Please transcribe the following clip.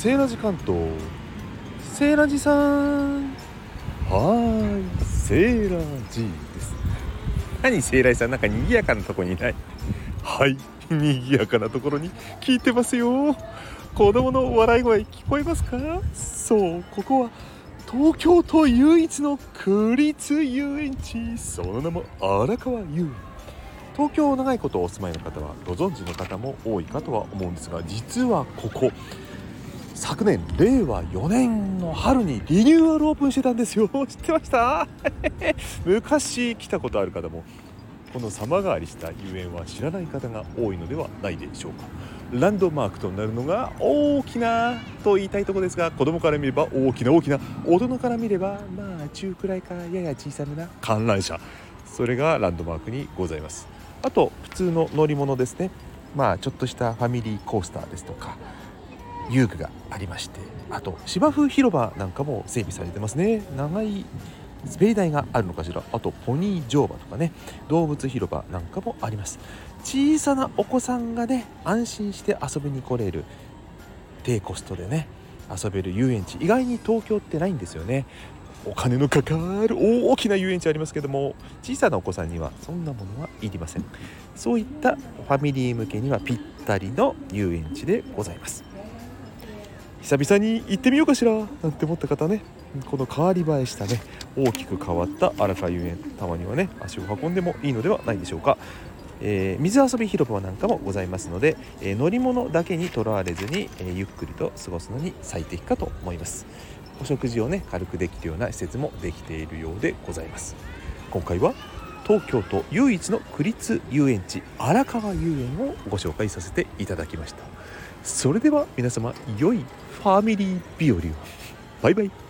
セーラジ関東セーラジさんはーいセーラジです。何セーラジさんなんか賑やかなとこにいない？はい賑やかなところに聞いてますよ。子供の笑い声聞こえますか？そうここは東京都唯一の区立遊園地。その名も荒川遊園東京長いことお住まいの方はご存知の方も多いかとは思うんですが実はここ昨年令和4年の春にリニューアルオープンしてたんですよ。知ってました？昔来たことある方もこの様変わりした遊園は知らない方が多いのではないでしょうか。ランドマークとなるのが大きなと言いたいとこですが子供から見れば大きな大きな大人から見ればまあ中くらいかやや小さめな観覧車。それがランドマークにございます。あと普通の乗り物ですね。まあちょっとしたファミリーコースターですとか遊具がありましてあと芝生広場なんかも整備されてますね。長い滑り台があるのかしら。あとポニー乗馬とかね。動物広場なんかもあります。小さなお子さんがね安心して遊びに来れる低コストでね遊べる遊園地。意外に東京ってないんですよね。お金のかかる大きな遊園地ありますけども小さなお子さんにはそんなものはいりません。そういったファミリー向けにはぴったりの遊園地でございます。久々に行ってみようかしらなんて思った方ね。この変わり映えしたね大きく変わった荒川遊園たまにはね足を運んでもいいのではないでしょうか、えー、水遊び広場なんかもございますので、えー、乗り物だけにとらわれずに、えー、ゆっくりと過ごすのに最適かと思います。お食事をね軽くできるような施設もできているようでございます。今回は東京都唯一の区立遊園地荒川遊園をご紹介させていただきました。それでは皆様良いファミリー日和を。バイバイ。